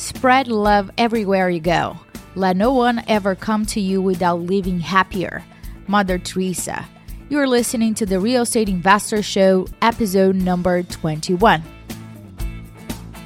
Spread love everywhere you go. Let no one ever come to you without leaving happier. Mother Teresa. You're listening to the Real Estate Investor Show, episode number 21.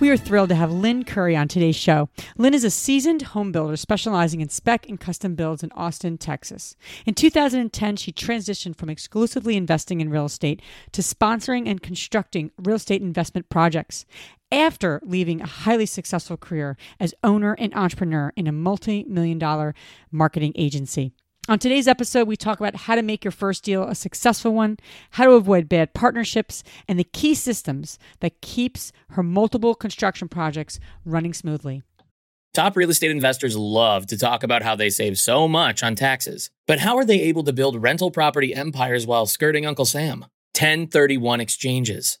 We are thrilled to have Lynn Currie on today's show. Lynn is a seasoned home builder specializing in spec and custom builds in Austin, Texas. In 2010, she transitioned from exclusively investing in real estate to sponsoring and constructing real estate investment projects after leaving a highly successful career as owner and entrepreneur in a multi million dollar marketing agency. On today's episode, we talk about how to make your first deal a successful one, how to avoid bad partnerships, and the key systems that keeps her multiple construction projects running smoothly. Top real estate investors love to talk about how they save so much on taxes. But how are they able to build rental property empires while skirting Uncle Sam? 1031 exchanges.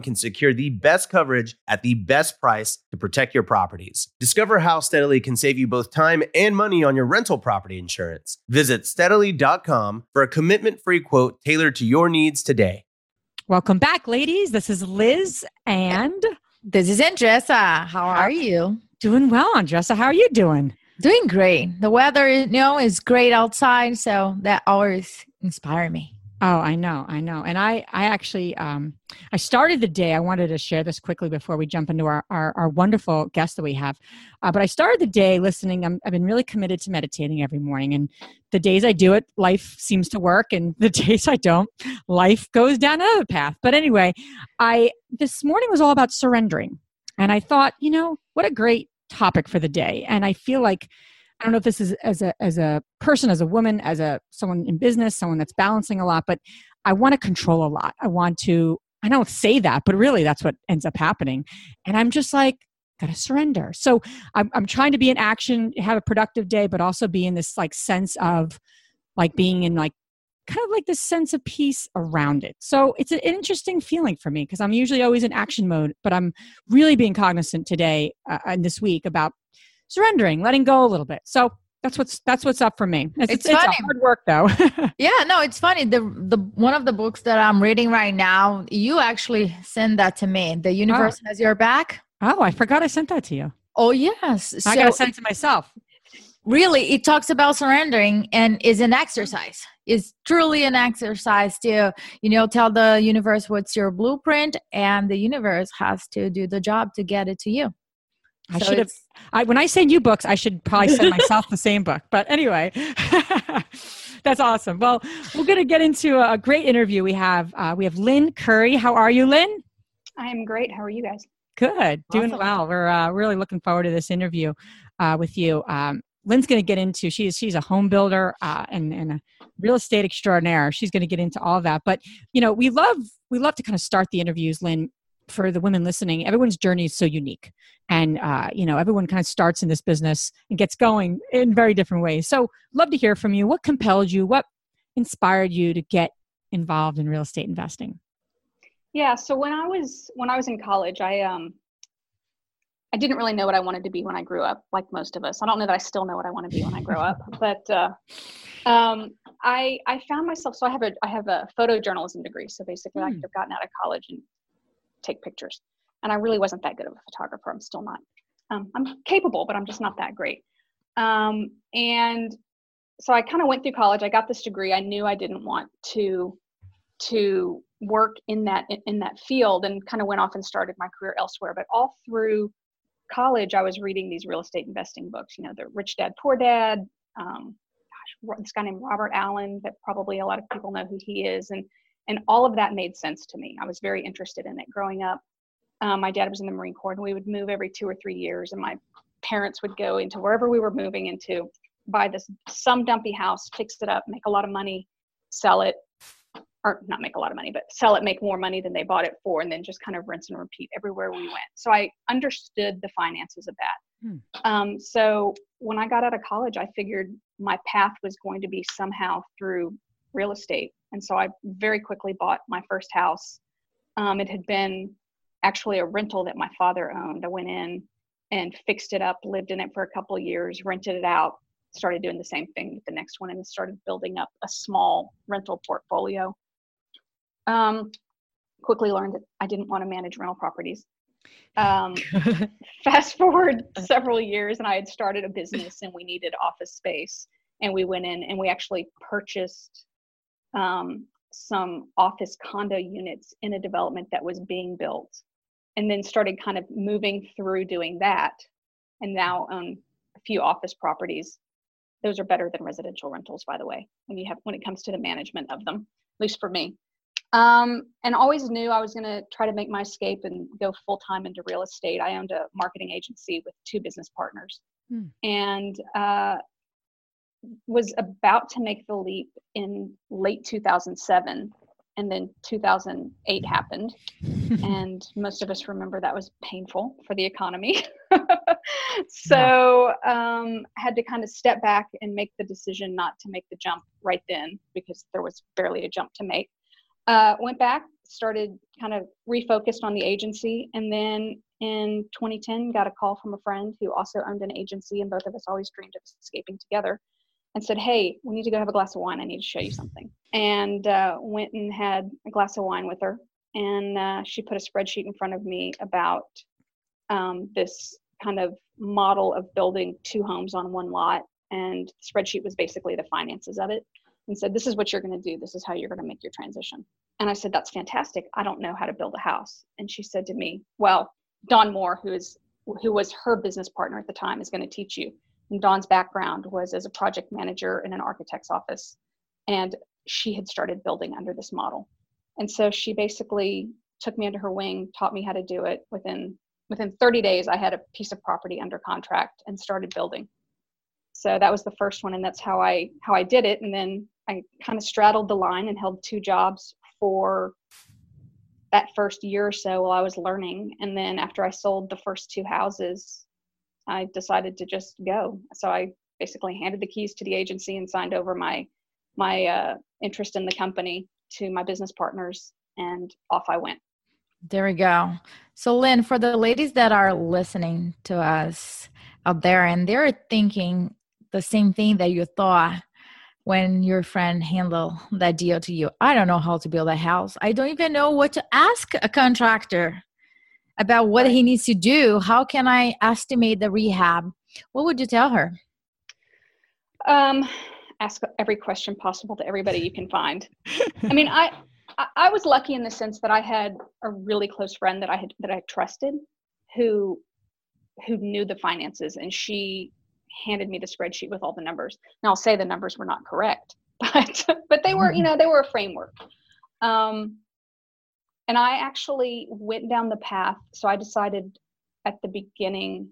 can secure the best coverage at the best price to protect your properties. Discover how Steadily can save you both time and money on your rental property insurance. Visit steadily.com for a commitment free quote tailored to your needs today. Welcome back, ladies. This is Liz and This is Andressa. How are you? doing well, Andressa. How are you doing? Doing great. The weather, you know, is great outside, so that always inspire me. Oh, I know, I know. And I, I actually, um, I started the day. I wanted to share this quickly before we jump into our our, our wonderful guest that we have. Uh, but I started the day listening. I'm, I've been really committed to meditating every morning, and the days I do it, life seems to work, and the days I don't, life goes down another path. But anyway, I this morning was all about surrendering, and I thought, you know, what a great topic for the day. And I feel like I don't know if this is as a as a person, as a woman, as a someone in business, someone that's balancing a lot, but I want to control a lot. I want to I don't say that, but really that's what ends up happening. And I'm just like, gotta surrender. So I'm I'm trying to be in action, have a productive day, but also be in this like sense of like being in like kind of like this sense of peace around it. So it's an interesting feeling for me because I'm usually always in action mode, but I'm really being cognizant today uh, and this week about surrendering, letting go a little bit. So that's what's that's what's up for me. It's, It's it's, funny. hard work though. Yeah, no, it's funny. The the one of the books that I'm reading right now, you actually send that to me. The oh. universe has your back. oh, I forgot I sent that to you. Oh yes. I So gotta send it to myself. really it talks about surrendering and is an exercise is truly an exercise to you know tell the universe what's your blueprint and the universe has to do the job to get it to you I So should have. I, when I send you books, I should probably send myself the same book. But anyway, that's awesome. Well, we're going to get into a great interview. We have uh, we have Lynn Currie. How are you, Lynn? I am great. How are you guys? Good, doing awesome. well. We're uh, really looking forward to this interview uh, with you. Um, Lynn's going to get into she's she's a home builder uh, and and a real estate extraordinaire. She's going to get into all that. But you know, we love we love to kind of start the interviews, Lynn, for the women listening. Everyone's journey is so unique, and uh, you know, everyone kind of starts in this business and gets going in very different ways. So, love to hear from you. What compelled you? What inspired you to get involved in real estate investing? Yeah, so when I was when I was in college, I um I didn't really know what I wanted to be when I grew up, like most of us. I don't know that I still know what I want to be when I grow up, but uh, um, I I found myself. So I have a I have a photojournalism degree. So basically, mm. I hmm. could have gotten out of college and take pictures, and I really wasn't that good of a photographer. I'm still not. Um, I'm capable, but I'm just not that great. Um, and so I kind of went through college. I got this degree. I knew I didn't want to to work in that in that field, and kind of went off and started my career elsewhere. But all through college, I was reading these real estate investing books. You know, the Rich Dad Poor Dad. Um, gosh, this guy named Robert Allen. That probably a lot of people know who he is, and and all of that made sense to me. I was very interested in it growing up. Um, my dad was in the Marine Corps, and we would move every two or three years, and my parents would go into wherever we were moving into, buy this some dumpy house, fix it up, make a lot of money, sell it, or not make a lot of money, but sell it, make more money than they bought it for, and then just kind of rinse and repeat everywhere we went. So I understood the finances of that. Hmm. Um, so when I got out of college, I figured my path was going to be somehow through real estate. And so I very quickly bought my first house. Um, it had been actually a rental that my father owned. I went in and fixed it up, lived in it for a couple of years, rented it out, started doing the same thing with the next one, and started building up a small rental portfolio. Um, quickly learned that I didn't want to manage rental properties. Um, fast forward several years, and I had started a business, and we needed office space, and we went in and we actually purchased um, some office condo units in a development that was being built, and then started kind of moving through doing that, and now own a few office properties. Those are better than residential rentals, by the way, when you have when it comes to the management of them, at least for me. Um, and always knew I was going to try to make my escape and go full time into real estate. I owned a marketing agency with two business partners hmm. and uh, was about to make the leap in late 2007. And then 2008 happened. and most of us remember that was painful for the economy. so um, had to kind of step back and make the decision not to make the jump right then because there was barely a jump to make uh, went back, started kind of refocused on the agency, and then in 2010 got a call from a friend who also owned an agency, and both of us always dreamed of escaping together, and said, "Hey, we need to go have a glass of wine. I need to show you something." And uh, went and had a glass of wine with her, and uh, she put a spreadsheet in front of me about um, this kind of model of building two homes on one lot, and the spreadsheet was basically the finances of it and said, This is what you're going to do. This is how you're going to make your transition. And I said, That's fantastic. I don't know how to build a house. And she said to me, Well, Dawn Moore, who is who was her business partner at the time, is going to teach you. And Dawn's background was as a project manager in an architect's office. And she had started building under this model. And so she basically took me under her wing, taught me how to do it. Within within 30 days, I had a piece of property under contract and started building. So that was the first one, and that's how I how I did it. And then I kind of straddled the line and held two jobs for that first year or so while I was learning. And then after I sold the first two houses, I decided to just go. So I basically handed the keys to the agency and signed over my my uh, interest in the company to my business partners, and off I went. There we go. So, Lynn, for the ladies that are listening to us out there and they're thinking the same thing that you thought when your friend handled that deal to you. I don't know how to build a house. I don't even know what to ask a contractor about what he needs to do. How can I estimate the rehab? What would you tell her? Um, ask every question possible to everybody you can find. I mean, I I was lucky in the sense that I had a really close friend that I had that I trusted, who who knew the finances, and she handed me the spreadsheet with all the numbers. Now I'll say the numbers were not correct, but but they were, you know, they were a framework. Um, and I actually went down the path. So I decided at the beginning,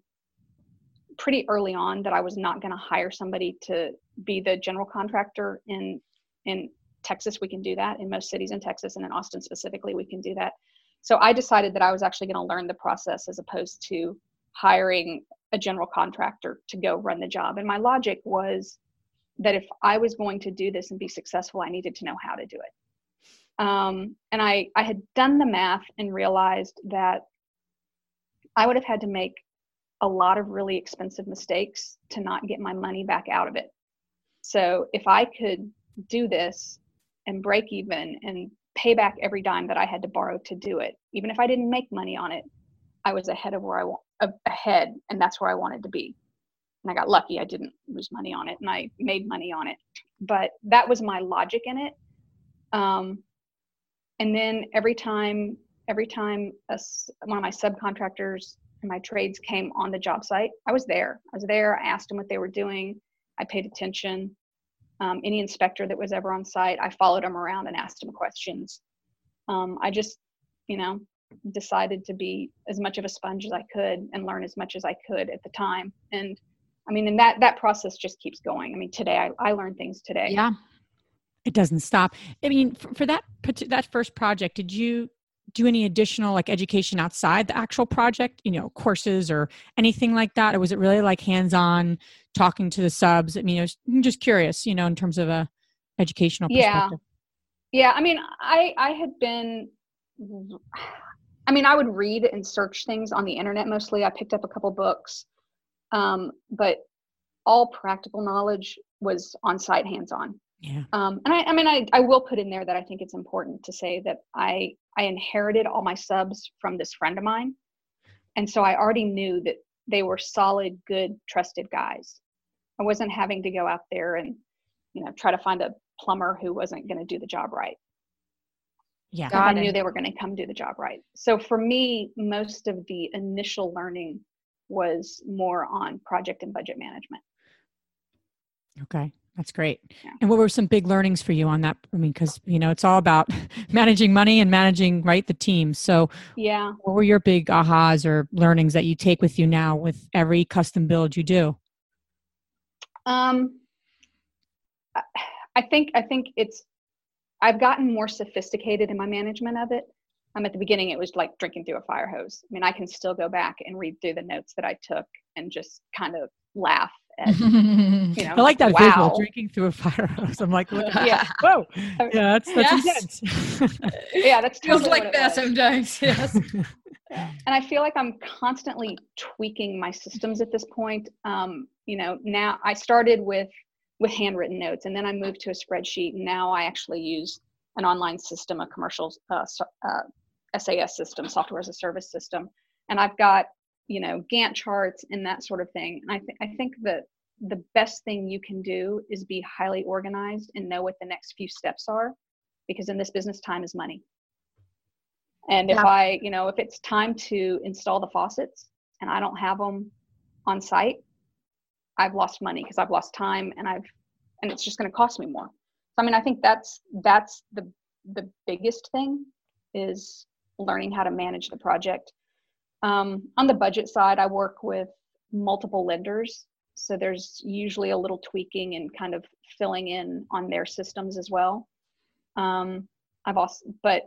pretty early on, that I was not going to hire somebody to be the general contractor in in Texas. We can do that in most cities in Texas and in Austin specifically. We can do that. So I decided that I was actually going to learn the process as opposed to hiring a general contractor to go run the job. And my logic was that if I was going to do this and be successful, I needed to know how to do it. Um, and I, I had done the math and realized that I would have had to make a lot of really expensive mistakes to not get my money back out of it. So if I could do this and break even and pay back every dime that I had to borrow to do it, even if I didn't make money on it, I was ahead of where I want ahead, and that's where I wanted to be. And I got lucky; I didn't lose money on it, and I made money on it. But that was my logic in it. Um, and then every time, every time a, one of my subcontractors and my trades came on the job site, I was there. I was there. I asked them what they were doing. I paid attention. Um, any inspector that was ever on site, I followed them around and asked them questions. Um, I just, you know, decided to be as much of a sponge as I could and learn as much as I could at the time. And I mean, and that that process just keeps going. I mean, today I, I learned things today. Yeah, it doesn't stop. I mean, for, for that that first project, did you do any additional like education outside the actual project? You know, courses or anything like that, or was it really like hands on talking to the subs? I mean, I was just curious, you know, in terms of a educational perspective. Yeah, yeah. I mean, I I had been I mean, I would read and search things on the internet mostly. I picked up a couple books, um, but all practical knowledge was on site, hands on. Yeah. Um, and I, I mean, I, I will put in there that I think it's important to say that I I inherited all my subs from this friend of mine, and so I already knew that they were solid, good, trusted guys. I wasn't having to go out there and you know try to find a plumber who wasn't going to do the job right. Yeah. I knew they were going to come do the job right. So for me, most of the initial learning was more on project and budget management. Okay. That's great. Yeah. And what were some big learnings for you on that? I mean, because you know it's all about managing money and managing right the team. So, yeah, what were your big ahas or learnings that you take with you now with every custom build you do? Um, I think I think it's I've gotten more sophisticated in my management of it. Um, at the beginning, it was like drinking through a fire hose. I mean, I can still go back and read through the notes that I took and just kind of laugh at, you know, I like that wow. visual, drinking through a fire hose. I'm like, yeah, whoa, yeah, that's that's yes. intense. yeah, that's totally feels like that sometimes. Yes. and I feel like I'm constantly tweaking my systems at this point. Um, you know, now I started with with handwritten notes. And then I moved to a spreadsheet. And now I actually use an online system, a commercial uh, uh, SaaS system, software as a service system. And I've got, you know, Gantt charts and that sort of thing. And I, th- I think that the best thing you can do is be highly organized and know what the next few steps are because in this business time is money and if yeah. i you know if it's time to install the faucets and i don't have them on site I've lost money because I've lost time and I've and it's just going to cost me more. So I mean, I think that's that's the the biggest thing is learning how to manage the project. Um, on the budget side, I work with multiple lenders, so there's usually a little tweaking and kind of filling in on their systems as well. Um, I've also, but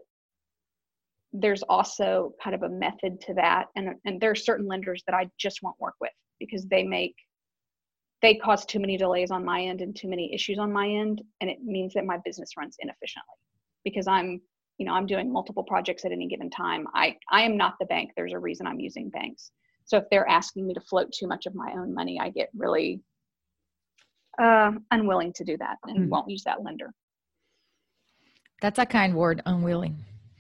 there's also kind of a method to that, and and there are certain lenders that I just won't work with because they make they cause too many delays on my end and too many issues on my end. And it means that my business runs inefficiently because i'm you know i'm doing multiple projects at any given time i i am not the bank there's a reason i'm using banks so if they're asking me to float too much of my own money i get really uh, unwilling to do that and mm-hmm. won't use that lender that's a kind word unwilling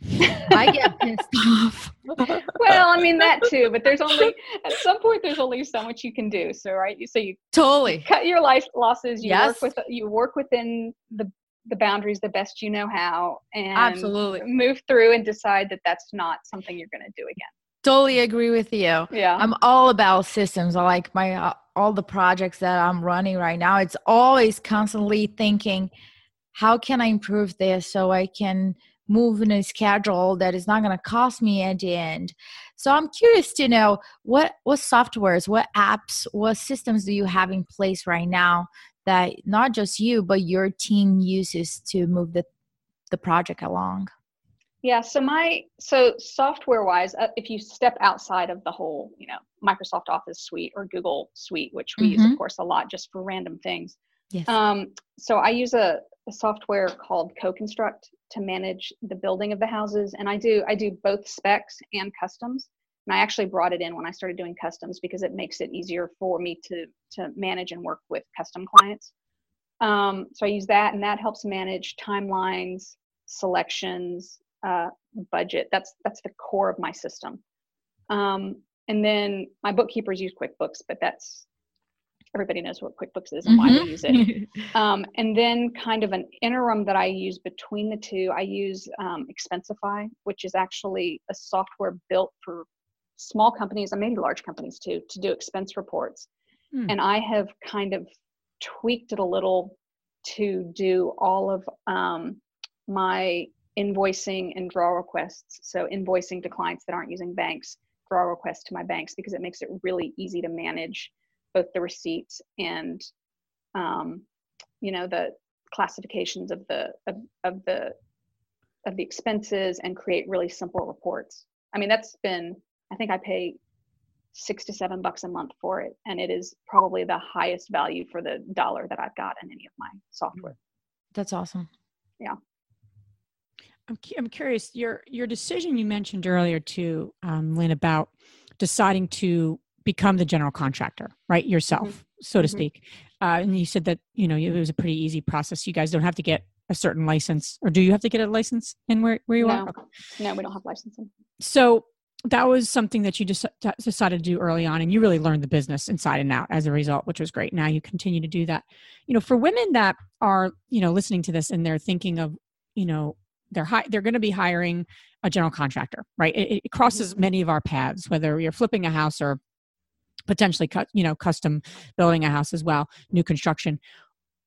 I get pissed off. well, I mean that too, but there's only at some point there's only so much you can do. So right, so you totally cut your life losses. You yes. work with you work within the the boundaries the best you know how, and absolutely move through and decide that that's not something you're going to do again. Totally agree with you. Yeah, I'm all about systems. I like my uh, all the projects that I'm running right now. It's always constantly thinking, how can I improve this so I can move in a schedule that is not going to cost me at the end so i'm curious to know what what softwares what apps what systems do you have in place right now that not just you but your team uses to move the the project along yeah so my so software wise uh, if you step outside of the whole you know microsoft office suite or google suite which we mm-hmm. use of mm-hmm. course a lot just for random things yes. um, so i use a, a software called CoConstruct to manage the building of the houses and i do i do both specs and customs. And i actually brought it in when i started doing customs because it makes it easier for me to to manage and work with custom clients. Um, so i use that and that helps manage timelines selections uh, budget. That's that's the core of my system. Um, and then my bookkeepers use quickbooks but that's everybody knows what QuickBooks is and mm-hmm. why we use it. um, and then kind of an interim that I use between the two, I use um, Expensify, which is actually a software built for small companies and maybe large companies too to do expense reports. Mm. And I have kind of tweaked it a little to do all of um, my invoicing and draw requests. So invoicing to clients that aren't using banks, draw requests to my banks because it makes it really easy to manage both the receipts and um, you know the classifications of the of, of the of the expenses and create really simple reports. I mean that's been i think i pay six to seven bucks a month for it and it is probably the highest value for the dollar that i've got in any of my software. That's awesome. Yeah. I'm, I'm curious your your decision you mentioned earlier to um, lynn about deciding to become the general contractor, right? Yourself, mm-hmm. so to mm-hmm. speak. Uh, and you said that, you know, it was a pretty easy process. You guys don't have to get a certain license, or do you have to get a license in where, where you no. are? Okay. No, we don't have licensing. So that was something that you just decided to do early on, and you really learned the business inside and out as a result, which was great. Now you continue to do that. You know, for women that are, you know, listening to this and they're thinking of, you know, they're hi- they're going to be hiring a general contractor, right? It, it crosses mm-hmm. many of our paths, whether you're flipping a house or potentially cut you know custom building a house as well new construction.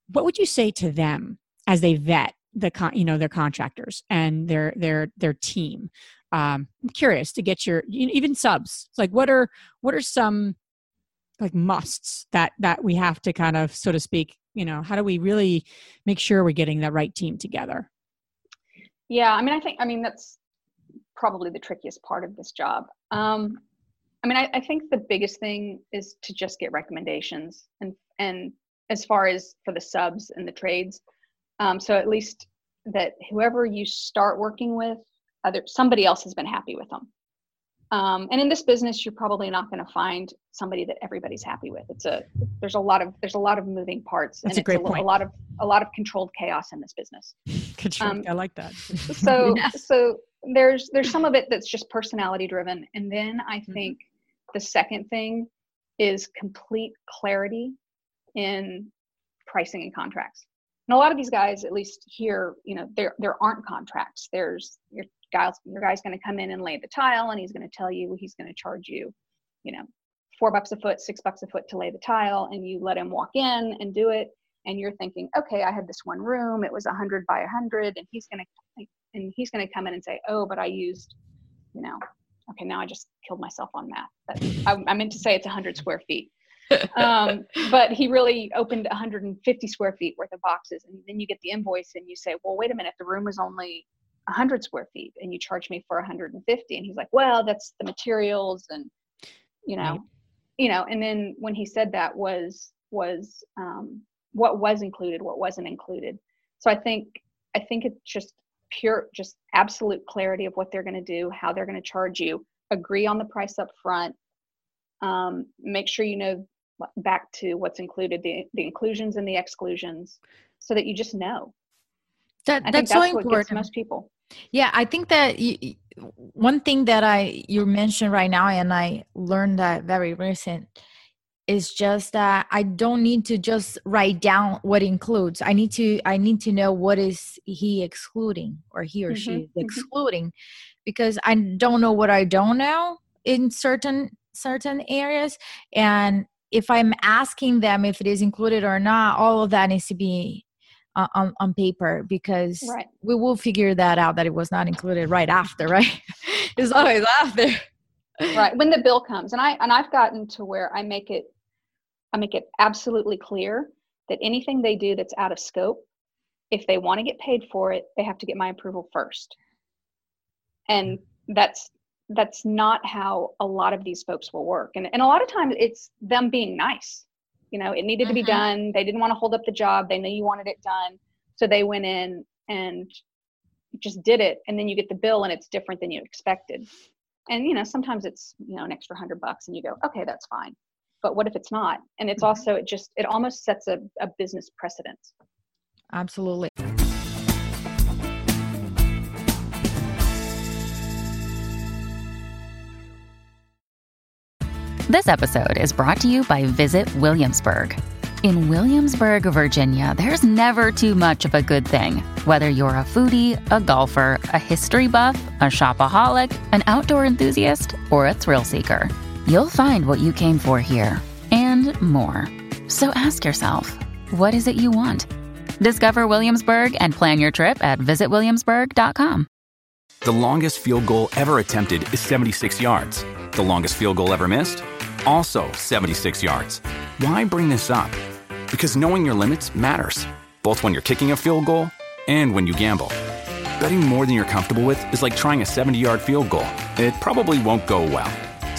What would you say to them as they vet the con you know their contractors and their their their team? Um i'm curious to get your even subs. Like what are what are some like musts that that we have to kind of so to speak you know how do we really make sure we're getting the right team together? Yeah i mean i think i mean that's probably the trickiest part of this job. Um I mean, I, I think the biggest thing is to just get recommendations and and as far as for the subs and the trades. Um, so at least that whoever you start working with, other somebody else has been happy with them. Um, and in this business, you're probably not going to find somebody that everybody's happy with. It's a there's a lot of there's a lot of moving parts, That's and a great it's a, point. a lot of a lot of controlled chaos in this business. Controlled, um, I like that. so so there's there's some of it that's just personality driven, and then I mm-hmm. think the second thing is complete clarity in pricing and contracts. And a lot of these guys, at least here, you know, there there aren't contracts. There's your guys your guy's going to come in and lay the tile, and he's going to tell you he's going to charge you, you know, four bucks a foot, six bucks a foot to lay the tile, and you let him walk in and do it, and you're thinking, okay, I had this one room, it was a hundred by a hundred, and he's going to and he's going to come in and say, oh, but I used, you know, okay, now I just killed myself on math. I, I meant to say it's 100 square feet. um, but he really opened 150 square feet worth of boxes. And then you get the invoice and you say, well, wait a minute, the room was only 100 square feet and you charge me for 150. And he's like, well, that's the materials and, you know, right. you know, and then when he said that was, was um, what was included, what wasn't included. So I think, I think it's just pure just absolute clarity of what they're going to do how they're going to charge you agree on the price up front um, make sure you know back to what's included the, the inclusions and the exclusions so that you just know. That, that's, that's so important. most people. Yeah i think that you, one thing that i you mentioned right now and i learned that very recent is just that i don't need to just write down what includes. I need to i need to know what is he excluding or he or mm-hmm, she mm-hmm. excluding because i don't know what i don't know in certain certain areas. And if i'm asking them if it is included or not all of that needs to be uh, on, on paper because right. we will figure that out that it was not included right after right? It's always after. Right when the bill comes. And i and i've gotten to where i make it i make it absolutely clear that anything they do that's out of scope if they want to get paid for it they have to get my approval first. And that's that's not how a lot of these folks will work. And, and a lot of times it's them being nice. You know it needed mm-hmm. to be mm-hmm. done. They didn't want to hold up the job. They knew you wanted it done. So they went in and just did it. And then you get the bill and it's different than you expected. And you know sometimes it's you know an extra hundred bucks and you go okay that's fine but what if it's not? And it's mm-hmm. also it just it almost sets a, a business precedent. Absolutely. This episode is brought to you by visit williamsburg. In Williamsburg, Virginia, there's never too much of a good thing. Whether you're a foodie, a golfer, a history buff, a shopaholic, an outdoor enthusiast, or a thrill seeker, you'll find what you came for here and more. So ask yourself, what is it you want? Discover Williamsburg and plan your trip at visitwilliamsburg.com. The longest field goal ever attempted is 76 yards. The longest field goal ever missed? Also 76 yards. Why bring this up? Because knowing your limits matters, both when you're kicking a field goal and when you gamble. Betting more than you're comfortable with is like trying a 70 yard field goal. It probably won't go well.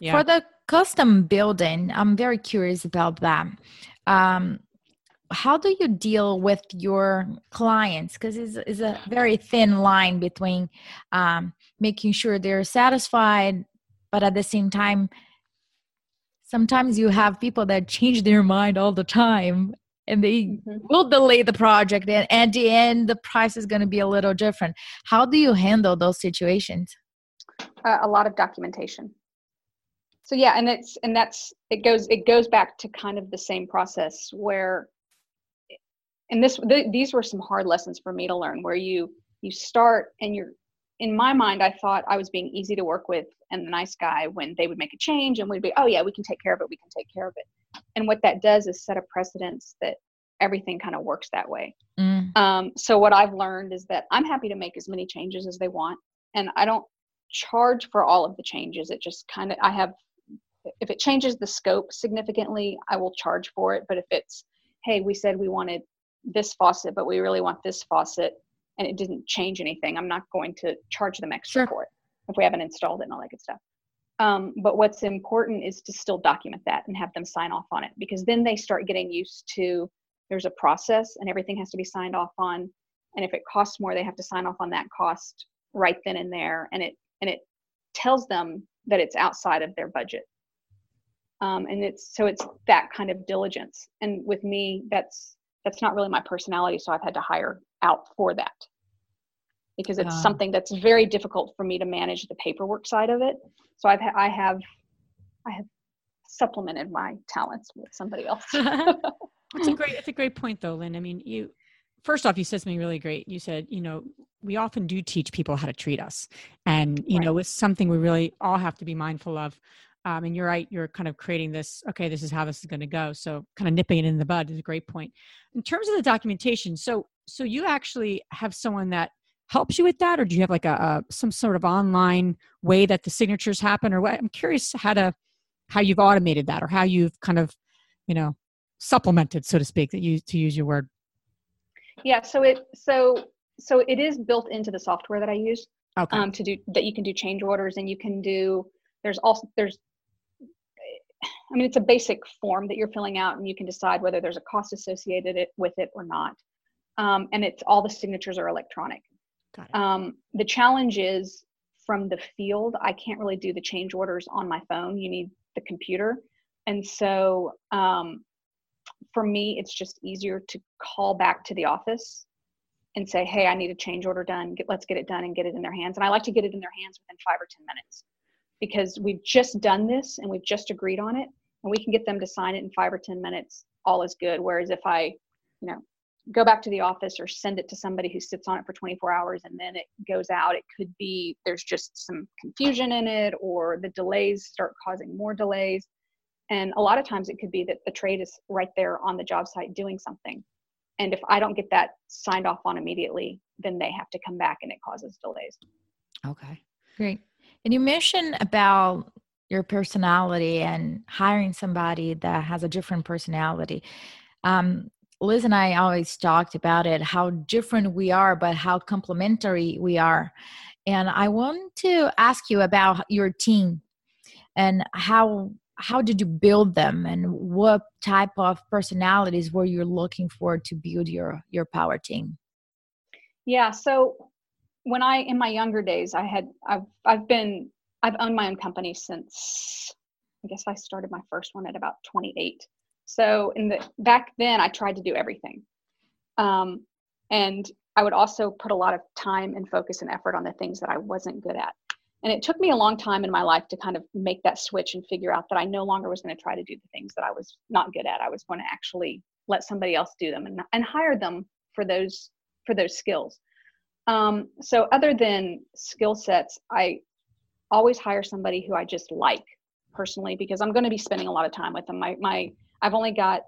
Yeah. For the custom building, I'm very curious about that. Um, how do you deal with your clients? Because it's, it's, a very thin line between um, making sure they're satisfied, but at the same time, sometimes you have people that change their mind all the time and they mm-hmm. will delay the project and at the end the price is going to be a little different how do you handle those situations uh, a lot of documentation so yeah and it's and that's it goes it goes back to kind of the same process where and this th- these were some hard lessons for me to learn where you you start and you're in my mind i thought i was being easy to work with and the nice guy when they would make a change and we'd be oh yeah we can take care of it we can take care of it. And what that does is set a precedence that everything kind of works that way. Mm. um, so what i've learned is that i'm happy to make as many changes as they want and i don't charge for all of the changes. It just kind of i have if it changes the scope significantly, I will charge for it. But if it's, hey, we said we wanted this faucet, but we really want this faucet, and it didn't change anything, I'm not going to charge them extra sure. for it if we haven't installed it and all that good stuff. Um, but what's important is to still document that and have them sign off on it because then they start getting used to there's a process and everything has to be signed off on. And if it costs more, they have to sign off on that cost right then and there. And it and it tells them that it's outside of their budget um, and it's so it's that kind of diligence. And with me that's that's not really my personality so i've had to hire out for that. Because it's something that's very difficult for me to manage the paperwork side of it. So i've ha- i have i have supplemented my talents with somebody else. It's a great it's a great point though lynn. I mean you first off you said something really great. You said you know we often do teach people how to treat us. And you right. know it's something we really all have to be mindful of um, and you're right you're kind of creating this okay this is how this is going to go. So kind of nipping it in the bud is a great point. In terms of the documentation so so you actually have someone that helps you with that or do you have like a, a some sort of online way that the signatures happen or what? I'm curious how to how you've automated that or how you've kind of you know supplemented so to speak that you to use your word. Yeah so it so so it is built into the software that i use okay. um, to do that you can do change orders and you can do there's also there's I mean, it's a basic form that you're filling out, and you can decide whether there's a cost associated it, with it or not. Um, and it's all the signatures are electronic. Got it. Um, the challenge is from the field, I can't really do the change orders on my phone. You need the computer. And so um, for me, it's just easier to call back to the office and say, hey, I need a change order done. Get, let's get it done and get it in their hands. And I like to get it in their hands within five or 10 minutes because we've just done this and we've just agreed on it and we can get them to sign it in five or 10 minutes. All is good. Whereas if I, you know, go back to the office or send it to somebody who sits on it for 24 hours and then it goes out, it could be there's just some confusion in it or the delays start causing more delays. And a lot of times it could be that the trade is right there on the job site doing something. And if I don't get that signed off on immediately, then they have to come back and it causes delays. Okay. Great. And you mentioned about your personality and hiring somebody that has a different personality. Um, Liz and I always talked about it, how different we are, but how complementary we are. And I want to ask you about your team and how how did you build them and what type of personalities were you looking for to build your your power team yeah so when i in my younger days i had i've i've been i've owned my own company since i guess i started my first one at about 28 so in the back then i tried to do everything um, and i would also put a lot of time and focus and effort on the things that i wasn't good at and it took me a long time in my life to kind of make that switch and figure out that I no longer was going to try to do the things that I was not good at. I was going to actually let somebody else do them and, and hire them for those for those skills. Um, so other than skill sets, I always hire somebody who I just like personally because I'm going to be spending a lot of time with them. My my I've only got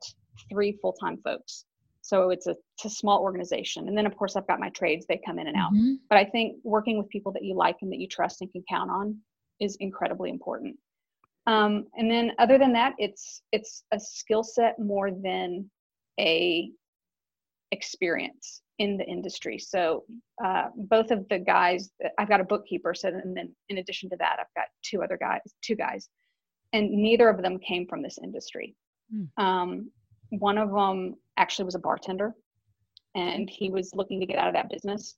three full time folks, so it's a, it's a small organization. And then, of course, I've got my trades, they come in and out. Mm-hmm. But I think working with people that you like and that you trust and can count on is incredibly important. Um, and then, other than that, it's it's a skill set more than a experience in the industry. So uh, both of the guys, I've got a bookkeeper. So and then in addition to that, I've got two other guys, two guys, and neither of them came from this industry. Mm. Um, one of them actually was a bartender and he was looking to get out of that business.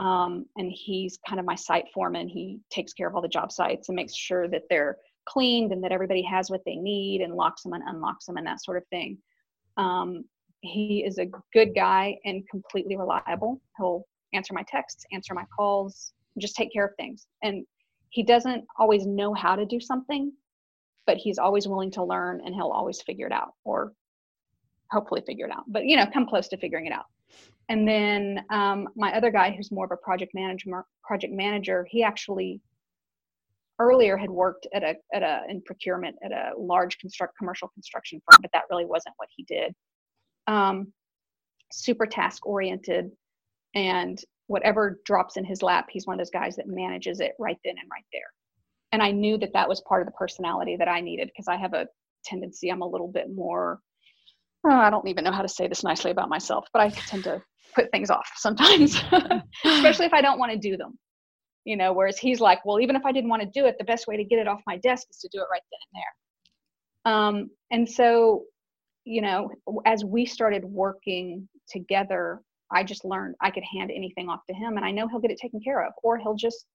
Um, and he's kind of my site foreman. He takes care of all the job sites and makes sure that they're cleaned and that everybody has what they need and locks them and unlocks them and that sort of thing. Um, he is a good guy and completely reliable. He'll answer my texts, answer my calls, just take care of things. And he doesn't always know how to do something, but he's always willing to learn and he'll always figure it out or hopefully figure it out, but you know, come close to figuring it out. And then um, my other guy, who's more of a project manager, project manager, he actually earlier had worked at a at a in procurement at a large construct commercial construction firm, but that really wasn't what he did. Um, super task oriented, and whatever drops in his lap, he's one of those guys that manages it right then and right there. And I knew that that was part of the personality that I needed because I have a tendency. I'm a little bit more oh, I don't even know how to say this nicely about myself, but I tend to put things off sometimes, especially if I don't want to do them. You know, whereas he's like, well, even if I didn't want to do it, the best way to get it off my desk is to do it right then and there. Um, and so, you know, as we started working together, I just learned I could hand anything off to him and I know he'll get it taken care of, or he'll just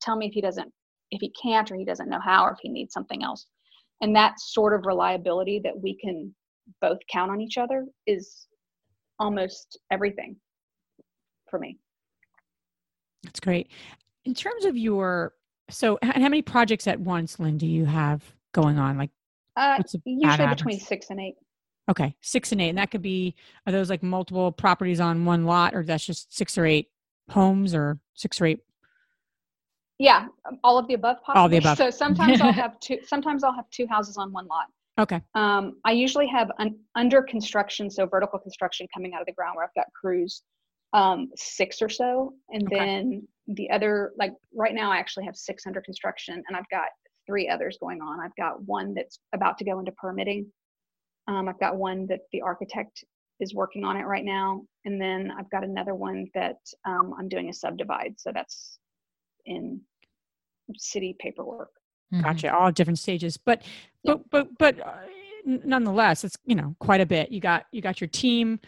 tell me if he doesn't, if he can't, or he doesn't know how, or if he needs something else. And that sort of reliability that we can both count on each other is almost everything for me. That's great. In terms of your so and how many projects at once, Lynn, do you have going on? Like uh, usually between six and eight. Okay, six and eight, and that could be are those like multiple properties on one lot, or that's just six or eight homes, or six or eight? Yeah, all of the above. Possibly. All the above. So sometimes I'll have two. Sometimes I'll have two houses on one lot. Okay. Um, I usually have un- under construction, so vertical construction coming out of the ground where I've got crews, um, six or so, and okay. then the other, like right now, I actually have six under construction, and I've got three others going on. I've got one that's about to go into permitting. Um, I've got one that the architect is working on it right now, and then I've got another one that um, I'm doing a subdivide, so that's in city paperwork. Mm-hmm. Gotcha. All different stages, but yeah. but but but uh, nonetheless, it's you know quite a bit. You got you got your team.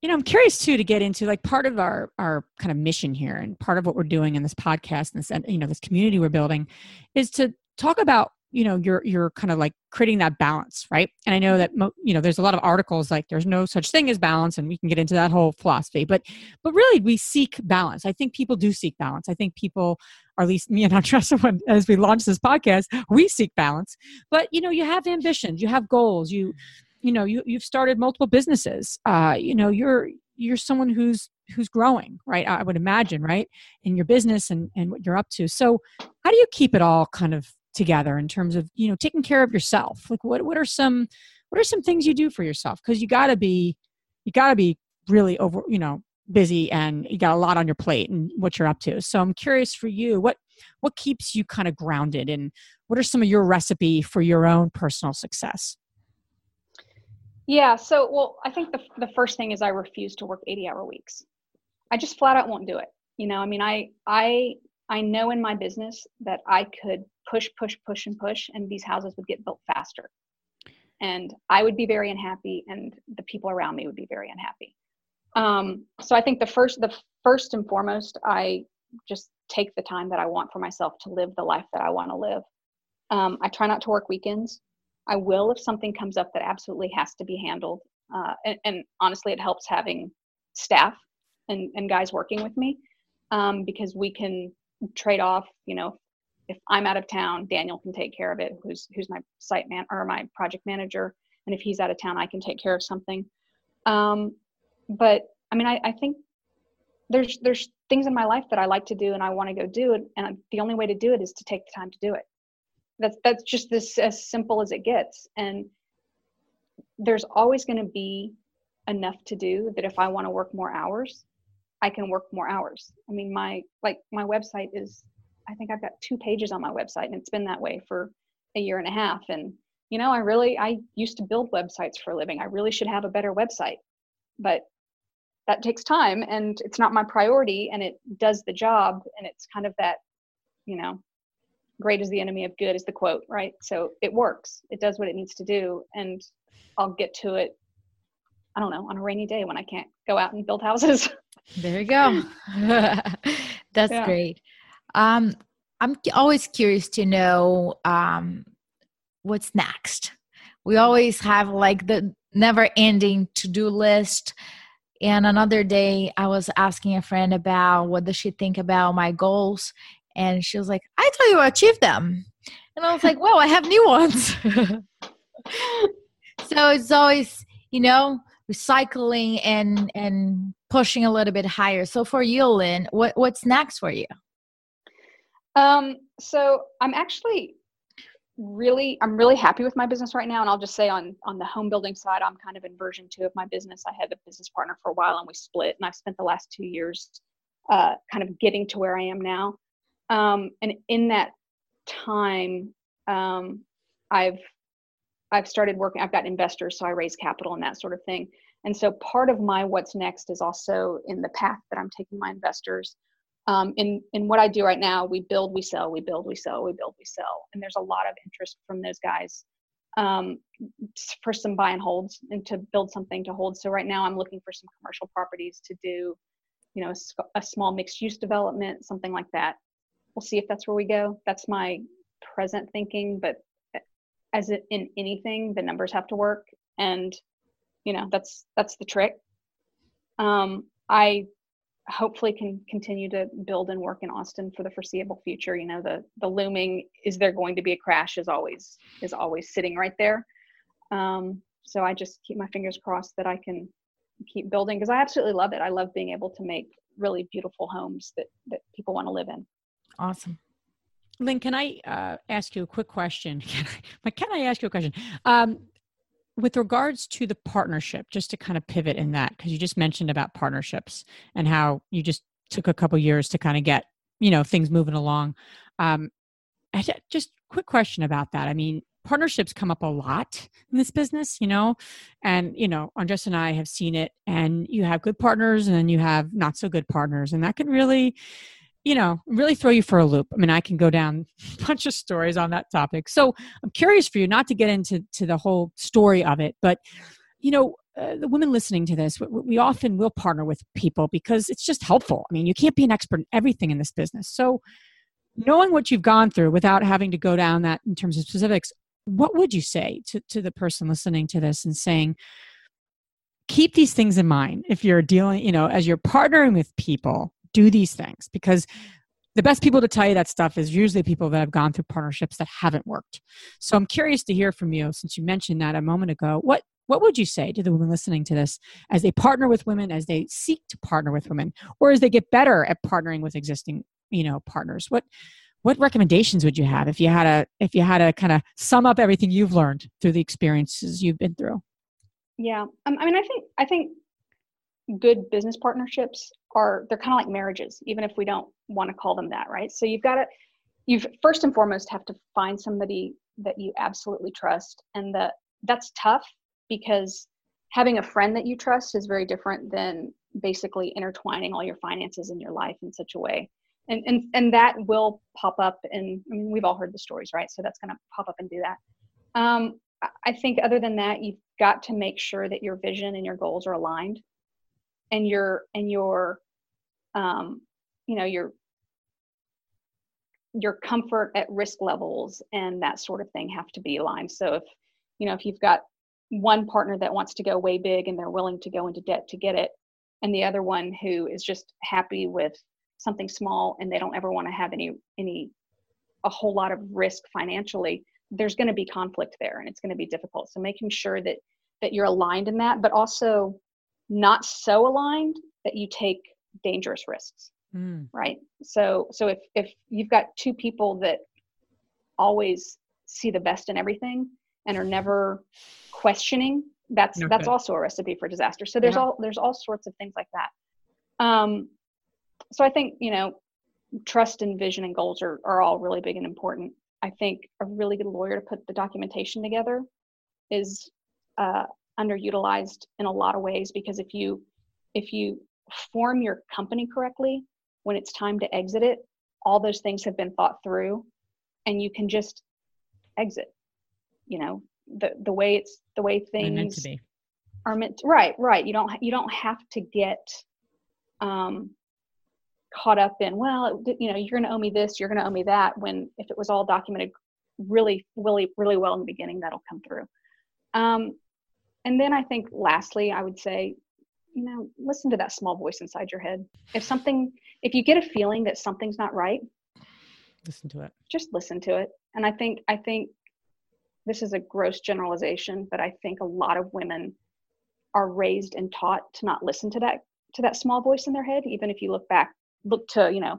you know, I'm curious too to get into like part of our our kind of mission here, and part of what we're doing in this podcast and this you know this community we're building, is to talk about you know you're you're kind of like creating that balance right? And i know that you know there's a lot of articles like there's no such thing as balance and we can get into that whole philosophy but but really we seek balance. I think people do seek balance. I think people or at least me and Andressa, when as we launch this podcast we seek balance. But you know you have ambitions you have goals you you know you, you've started multiple businesses. Uh, you know you're you're someone who's who's growing right? I would imagine right? In your business and and what you're up to. So how do you keep it all kind of together in terms of you know taking care of yourself like what what are some what are some things you do for yourself because you got to be you got to be really over you know busy and you got a lot on your plate and what you're up to so i'm curious for you what what keeps you kind of grounded and what are some of your recipe for your own personal success yeah. So, well, I think the, the first thing is I refuse to work 80 hour weeks. I just flat out won't do it. You know, I mean, I, I, I know in my business that I could push, push, push, and push, and these houses would get built faster. And I would be very unhappy, and the people around me would be very unhappy. Um, so I think the first, the first and foremost, I just take the time that I want for myself to live the life that I want to live. Um, I try not to work weekends. I will if something comes up that absolutely has to be handled. Uh, and, and, honestly, it helps having staff and, and guys working with me um, because we can trade off. You know, if I'm out of town, Daniel can take care of it. Who's who's my site man or my project manager, and if he's out of town, I can take care of something. Um, but I mean, I, I think there's there's things in my life that I like to do and I want to go do it, and the only way to do it is to take the time to do it that's that's just this as simple as it gets and there's always going to be enough to do that if i want to work more hours i can work more hours. I mean my like my website is i think i've got two pages on my website and it's been that way for a year and a half. And you know i really i used to build websites for a living. I really should have a better website. But that takes time and it's not my priority and it does the job and it's kind of that you know great is the enemy of good is the quote right? So it works. It does what it needs to do and i'll get to it i don't know on a rainy day when i can't go out and build houses there you go that's yeah. great um i'm always curious to know um what's next we always have like the never ending to-do list and another day i was asking a friend about what does she think about my goals and she was like, I thought you achieved them. And I was like, well, I have new ones. so it's always, you know, recycling and and pushing a little bit higher. So for you, Lynn, what what's next for you? Um, so I'm actually really I'm really happy with my business right now. And I'll just say on on the home building side, I'm kind of in version two of my business. I had a business partner for a while and we split and I've spent the last two years uh, kind of getting to where I am now. Um, and in that time, um, I've I've started working. I've got investors, so I raise capital and that sort of thing. And so part of my what's next is also in the path that I'm taking my investors. Um, in in what I do right now, we build, we sell, we build, we sell, we build, we sell, and there's a lot of interest from those guys um, for some buy and holds and to build something to hold. So right now, I'm looking for some commercial properties to do, you know, a, a small mixed use development, something like that we'll see if that's where we go. That's my present thinking, but as in anything, the numbers have to work, and you know that's that's the trick. Um, I hopefully can continue to build and work in Austin for the foreseeable future. You know, the the looming is there going to be a crash is always is always sitting right there. Um, so I just keep my fingers crossed that I can keep building because I absolutely love it. I love being able to make really beautiful homes that that people want to live in. Awesome. Lynn, can I uh, ask you a quick question? Can I, can I ask you a question? Um, with regards to the partnership, just to kind of pivot in that, because you just mentioned about partnerships and how you just took a couple years to kind of get you know things moving along. Um, just quick question about that. I mean, partnerships come up a lot in this business, you know, and you know, Andres and I have seen it. And you have good partners, and then you have not so good partners, and that can really you know, really throw you for a loop. I mean, I can go down a bunch of stories on that topic. So I'm curious for you, not to get into to the whole story of it, but you know, uh, the women listening to this, we, we often will partner with people because it's just helpful. I mean, you can't be an expert in everything in this business. So, knowing what you've gone through without having to go down that in terms of specifics, what would you say to, to the person listening to this and saying, keep these things in mind if you're dealing, you know, as you're partnering with people, do these things because the best people to tell you that stuff is usually people that have gone through partnerships that haven't worked. So I'm curious to hear from you since you mentioned that a moment ago. What what would you say to the women listening to this as they partner with women, as they seek to partner with women, or as they get better at partnering with existing, you know, partners? What what recommendations would you have if you had a if you had to kind of sum up everything you've learned through the experiences you've been through? Yeah, um, I mean, I think I think good business partnerships are they're kind of like marriages, even if we don't want to call them that, right? So you've got to you first and foremost have to find somebody that you absolutely trust, and that that's tough because having a friend that you trust is very different than basically intertwining all your finances in your life in such a way. And and and that will pop up and i mean we've all heard the stories right? So that's going to pop up and do that. Um, i think other than that you've got to make sure that your vision and your goals are aligned and your and your um, you know your your comfort at risk levels and that sort of thing have to be aligned. So if you know if you've got one partner that wants to go way big and they're willing to go into debt to get it and the other one who is just happy with something small and they don't ever want to have any any a whole lot of risk financially there's going to be conflict there and it's going to be difficult. So making sure that that you're aligned in that but also not so aligned that you take dangerous risks mm. right so so if if you've got two people that always see the best in everything and are never questioning that's okay. that's also a recipe for disaster so there's yeah. all there's all sorts of things like that um so I think, you know, trust and vision and goals are, are all really big and important. I think a really good lawyer to put the documentation together is uh, underutilized in a lot of ways because if you if you form your company correctly when it's time to exit it all those things have been thought through and you can just exit. You know the the way it's the way things meant to be. are meant to, right right. You don't you don't have to get um caught up in well you know you're going to owe me this you're going to owe me that when if it was all documented really really really well in the beginning that'll come through. Um, and then i think lastly i would say you know listen to that small voice inside your head. If something if you get a feeling that something's not right listen to it. just listen to it. And i think i think this is a gross generalization but i think a lot of women are raised and taught to not listen to that to that small voice in their head even if you look back look to you know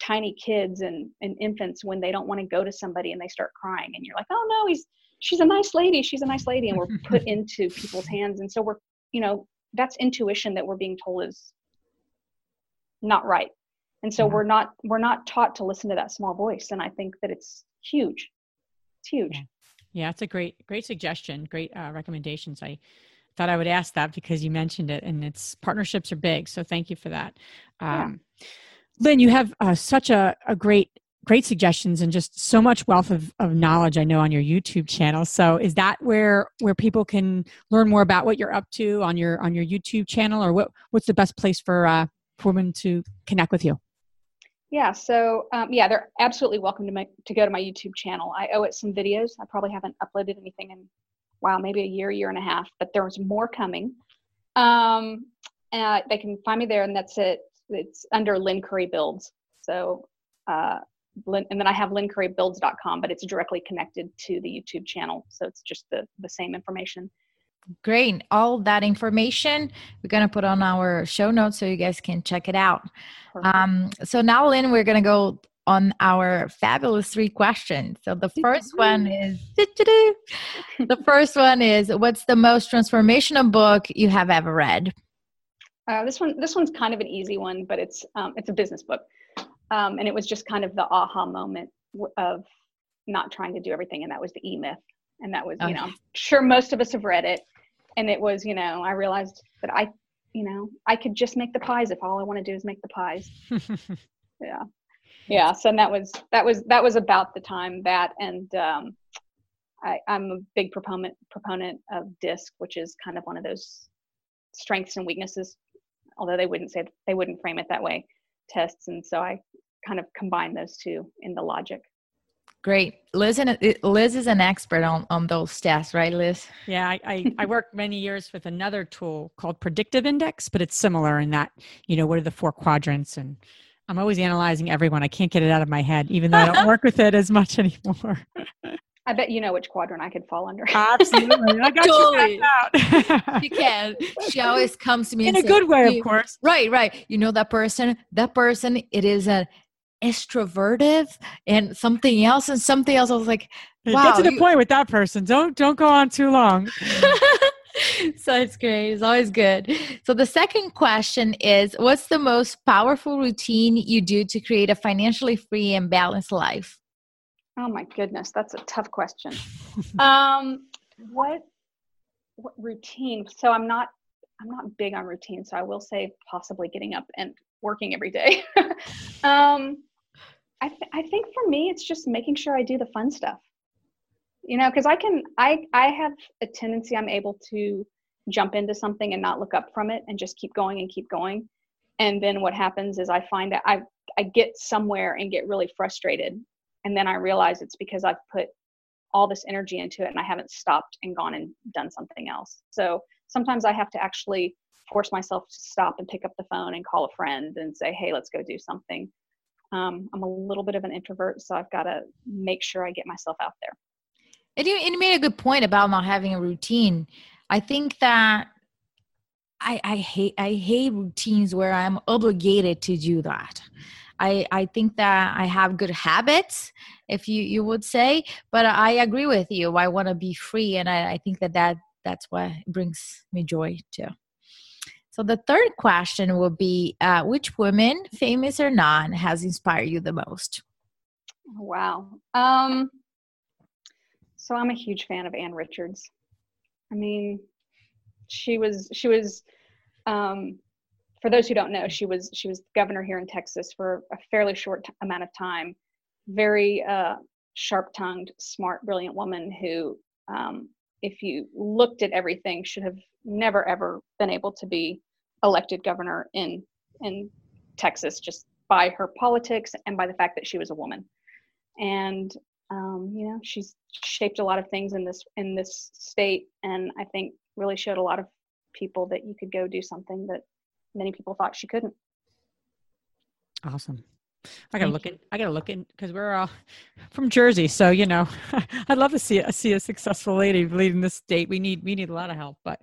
tiny kids and, and infants when they don't want to go to somebody and they start crying and you're like oh no he's she's a nice lady she's a nice lady and we're put into people's hands and so we're you know that's intuition that we're being told is not right. And so we're not we're not taught to listen to that small voice and i think that it's huge. It's huge. Yeah, yeah it's a great great suggestion great uh, recommendations. I thought i would ask that because you mentioned it and it's partnerships are big so thank you for that. Um, yeah Lynn, you have uh, such a, a great great suggestions and just so much wealth of, of knowledge i know on your youtube channel. So is that where where people can learn more about what you're up to on your on your youtube channel or what what's the best place for uh for women to connect with you? Yeah so um, yeah they're absolutely welcome to make to go to my youtube channel. I owe it some videos. I probably haven't uploaded anything in wow maybe a year year and a half but there's more coming. Um and they can find me there and that's it. It's under Lynn Currie Builds. So, uh, Lynn, and then I have lyncurrybuilds.com, but it's directly connected to the YouTube channel. So it's just the, the same information. Great. All that information we're going to put on our show notes so you guys can check it out. Um, so now, Lynn, we're going to go on our fabulous three questions. So the first one is the first one is what's the most transformational book you have ever read? Uh, this one, this one's kind of an easy one, but it's um, it's a business book, um, and it was just kind of the aha moment of not trying to do everything, and that was the E Myth, and that was okay. you know, I'm sure most of us have read it, and it was you know, I realized that I, you know, I could just make the pies if all I want to do is make the pies. yeah, yeah. So that was that was that was about the time that, and um, I, I'm a big proponent proponent of DISC, which is kind of one of those strengths and weaknesses, although they wouldn't say they wouldn't frame it that way, tests. And so I kind of combine those two in the logic. Great. Liz, and Liz is an expert on, on those tests, right, Liz? Yeah, I, I, I worked many years with another tool called Predictive Index, but it's similar in that, you know, what are the four quadrants? And I'm always analyzing everyone. I can't get it out of my head, even though I don't work with it as much anymore. I bet you know which quadrant I could fall under. Absolutely. I got totally. you out. you can. She always comes to me in a good way, of course. Right, right. You know that person, that person, it is an extroverted and something else and something else. I was like, wow. Get to the you- point with that person. Don't don't go on too long. so it's great. It's always good. So the second question is what's the most powerful routine you do to create a financially free and balanced life? Oh my goodness, that's a tough question. um, what what routine? So I'm not I'm not big on routine, so I will say possibly getting up and working every day. um, I th- I think for me it's just making sure I do the fun stuff. You know, because I can I I have a tendency I'm able to jump into something and not look up from it and just keep going and keep going. And then what happens is I find that I I get somewhere and get really frustrated and then i realize it's because i've put all this energy into it and i haven't stopped and gone and done something else. So sometimes i have to actually force myself to stop and pick up the phone and call a friend and say hey let's go do something. Um, i'm a little bit of an introvert so i've got to make sure i get myself out there. And you, and you made a good point about not having a routine. I think that I, I hate I hate routines where I'm obligated to do that. I, I think that I have good habits, if you, you would say, but I agree with you. I want to be free. And I, I think that, that that's what brings me joy too. So the third question will be uh, which woman, famous or non, has inspired you the most? Wow. Um, so I'm a huge fan of Ann Richards. I mean, she was she was um, for those who don't know, she was she was governor here in Texas for a fairly short t- amount of time. Very uh, sharp-tongued, smart, brilliant woman who, um, if you looked at everything, should have never ever been able to be elected governor in in Texas just by her politics and by the fact that she was a woman. And um, you know, she's shaped a lot of things in this in this state, and I think really showed a lot of people that you could go do something that many people thought she couldn't. Awesome. I gotta look in. I gotta look in because we're all from Jersey, so you know, I'd love to see a, see a successful lady leading this state. We need we need a lot of help, but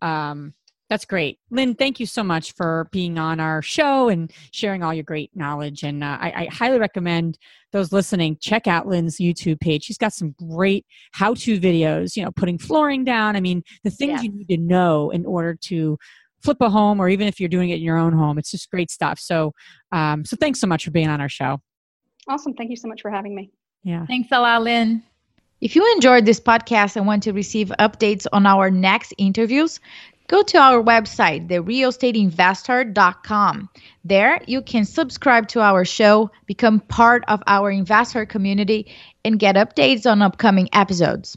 um, that's great, Lynn. Thank you so much for being on our show and sharing all your great knowledge. And uh, I, I highly recommend those listening check out Lynn's YouTube page. She's got some great how to videos. You know, putting flooring down. I mean, the things you need to know in order to flip a home or even if you're doing it in your own home it's just great stuff. So um, so thanks so much for being on our show. Awesome. Thank you so much for having me. Yeah. Thanks a lot lynn. If you enjoyed this podcast and want to receive updates on our next interviews go to our website therealestateinvestor.com there you can subscribe to our show become part of our investor community and get updates on upcoming episodes